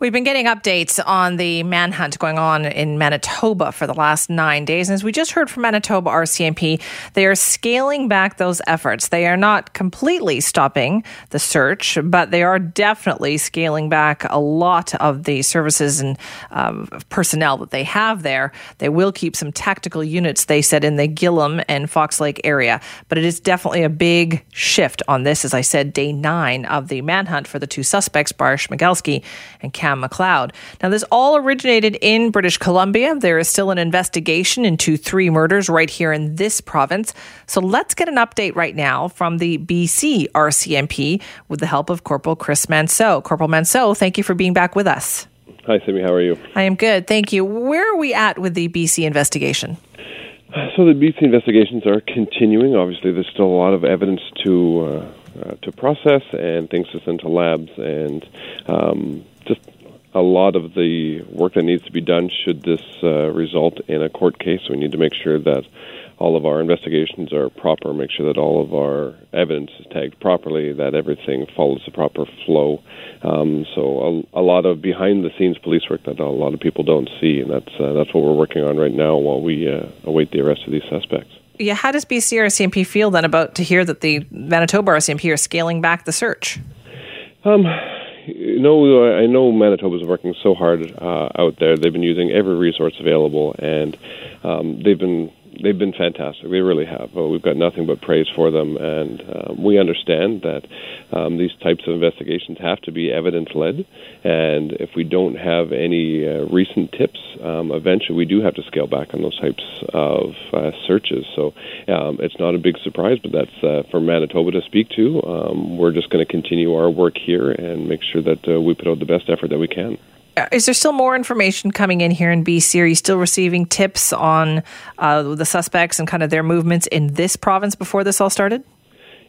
We've been getting updates on the manhunt going on in Manitoba for the last nine days. And as we just heard from Manitoba RCMP, they are scaling back those efforts. They are not completely stopping the search, but they are definitely scaling back a lot of the services and um, personnel that they have there. They will keep some tactical units, they said, in the Gillam and Fox Lake area. But it is definitely a big shift on this, as I said, day nine of the manhunt for the two suspects, Bryer Schmegelsky and Kam Kam McLeod. Now, this all originated in British Columbia. There is still an investigation into three murders right here in this province. So let's get an update right now from the BC RCMP with the help of Corporal Chris Manseau. Corporal Manseau, thank you for being back with us. Hi, Simi. How are you? I am good. Thank you. Where are we at with the BC investigation? So the BC investigations are continuing. Obviously, there's still a lot of evidence to uh, uh, to process and things to send to labs, and um, just a lot of the work that needs to be done should this uh, result in a court case. We need to make sure that all of our investigations are proper, make sure that all of our evidence is tagged properly, that everything follows the proper flow. Um, so a, a, lot of behind-the-scenes police work that a lot of people don't see, and that's uh, that's what we're working on right now while we uh, await the arrest of these suspects. Yeah, how does BC RCMP feel then about to hear that the Manitoba RCMP are scaling back the search? Um, know, I know Manitoba is working so hard uh, out there. They've been using every resource available, and um, they've been they've been fantastic. They really have. Uh, we've got nothing but praise for them, and um, we understand that um, these types of investigations have to be evidence led. And if we don't have any uh, recent tips, um, eventually we do have to scale back on those types of uh, searches. So um, it's not a big surprise, but that's uh, for Manitoba to speak to. Um, we're just going to continue our work here and make sure that uh, we put out the best effort that we can. Uh, is there still more information coming in here in BC? Are you still receiving tips on uh, the suspects and kind of their movements in this province before this all started?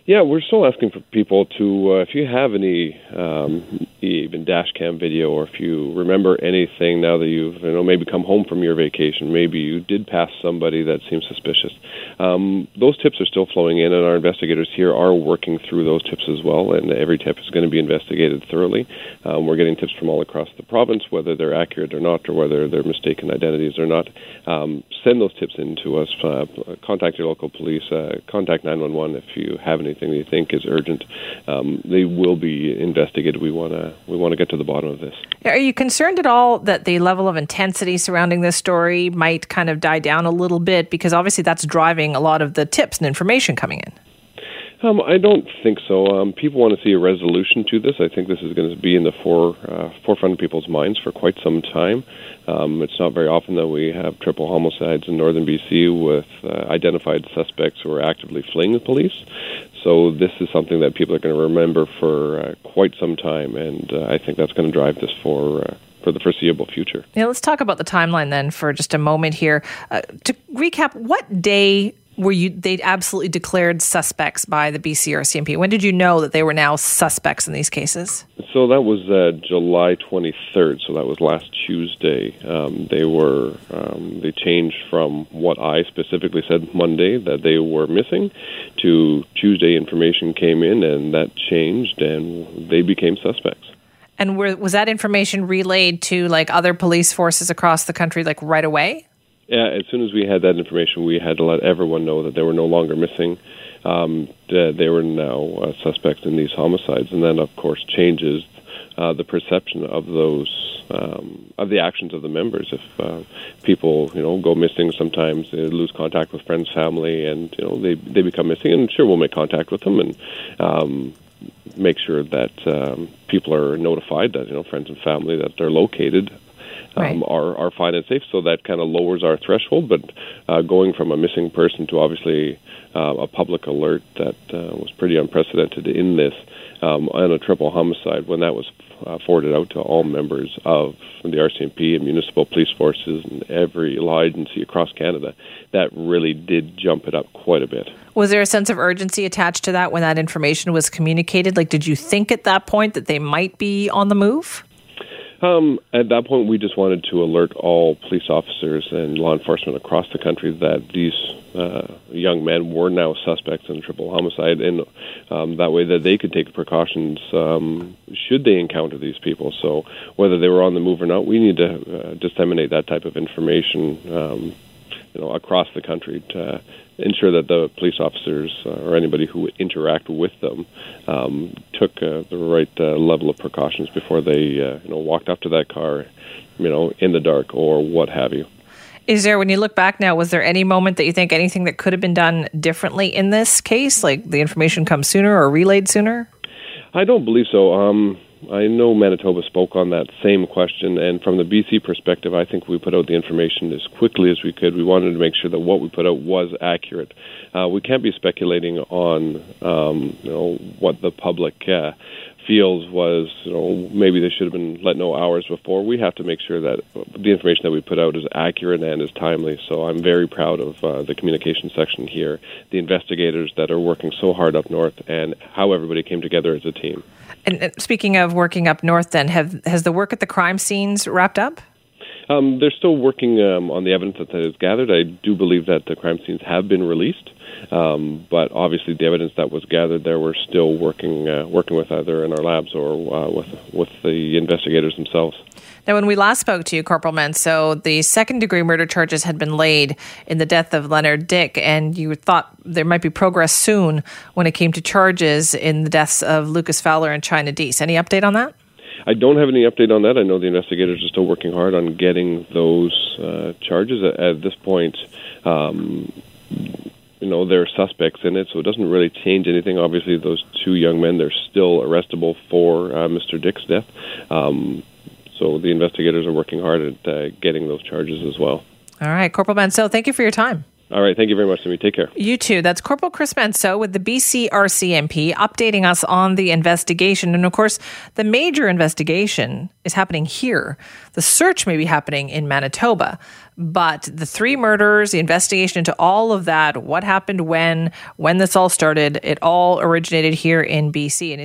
Yeah, we're still asking for people to, uh, if you have any um, even dash cam video, or if you remember anything now that you've, you know, maybe come home from your vacation, maybe you did pass somebody that seems suspicious. Um, those tips are still flowing in, and our investigators here are working through those tips as well. And every tip is going to be investigated thoroughly. Um, we're getting tips from all across the province, whether they're accurate or not, or whether they're mistaken identities or not. Um, send those tips in to us. Uh, contact your local police. Uh, contact 911 if you have any anything they think is urgent, um, they will be investigated. We want to we want to get to the bottom of this. Are you concerned at all that the level of intensity surrounding this story might kind of die down a little bit because obviously that's driving a lot of the tips and information coming in? Um, I don't think so. Um, people want to see a resolution to this. I think this is going to be in the fore, uh, forefront of people's minds for quite some time. Um, it's not very often that we have triple homicides in northern BC with uh, identified suspects who are actively fleeing the police. So this is something that people are going to remember for uh, quite some time, and uh, I think that's going to drive this for uh, for the foreseeable future. Yeah, let's talk about the timeline then for just a moment here. Uh, to recap, what day were you they absolutely declared suspects by the BC RCMP? When did you know that they were now suspects in these cases? So that was uh, July 23rd. So that was last Tuesday. Um, they were um, they changed from what I specifically said Monday that they were missing to Tuesday. Information came in and that changed, and they became suspects. And were, was that information relayed to like other police forces across the country like right away? Yeah, as soon as we had that information, we had to let everyone know that they were no longer missing. Um, they were now uh, suspects in these homicides, and then of course changes uh, the perception of those um, of the actions of the members. If uh, people, you know, go missing, sometimes they lose contact with friends, family, and you know they they become missing. And sure, we'll make contact with them and um, make sure that um, people are notified that you know friends and family that they're located um, right. are are fine and safe. So that kind of lowers our threshold. But uh, going from a missing person to obviously uh, a public alert that uh, was pretty unprecedented in this um, on a triple homicide when that was uh, forwarded out to all members of the RCMP and municipal police forces and every law agency across Canada. That really did jump it up quite a bit. Was there a sense of urgency attached to that when that information was communicated? Like, did you think at that point that they might be on the move? Um, at that point, we just wanted to alert all police officers and law enforcement across the country that these uh, young men were now suspects in triple homicide, and um, that way that they could take precautions um, should they encounter these people. So whether they were on the move or not, we need to uh, disseminate that type of information, um, you know, across the country to ensure that the police officers uh, or anybody who would interact with them um, took uh, the right uh, level of precautions before they, uh, you know, walked up to that car, you know, in the dark or what have you. Is there, when you look back now, was there any moment that you think anything that could have been done differently in this case, like the information come sooner or relayed sooner? I don't believe so. Um, I know Manitoba spoke on that same question, and from the BC perspective, I think we put out the information as quickly as we could. We wanted to make sure that what we put out was accurate. Uh, we can't be speculating on, um, you know, what the public uh, feels was, you know, maybe they should have been let know hours before. We have to make sure that the information that we put out is accurate and is timely. So I'm very proud of uh, the communication section here, the investigators that are working so hard up north, and how everybody came together as a team. And speaking of working up north, then have has the work at the crime scenes wrapped up? Um, they're still working um, on the evidence that that is gathered. I do believe that the crime scenes have been released, um, but obviously the evidence that was gathered there, we're still working uh, working with either in our labs or uh, with with the investigators themselves. Now, when we last spoke to you, Corporal so the second degree murder charges had been laid in the death of Leonard Dyck, and you thought there might be progress soon when it came to charges in the deaths of Lucas Fowler and Chynna Deese. Any update on that? I don't have any update on that. I know the investigators are still working hard on getting those uh, charges. At, at, this point, um, you know, there are suspects in it, so it doesn't really change anything. Obviously, those two young men, they're still arrestable for uh, Mr. Dyck's death. Um, so the investigators are working hard at uh, getting those charges as well. All right, Corporal Manseau, thank you for your time. All right. Thank you very much, Simi. Take care. You too. That's Corporal Chris Manseau with the BC RCMP updating us on the investigation. And of course, the major investigation is happening here. The search may be happening in Manitoba, but the three murders, the investigation into all of that, what happened when, when this all started, it all originated here in BC. And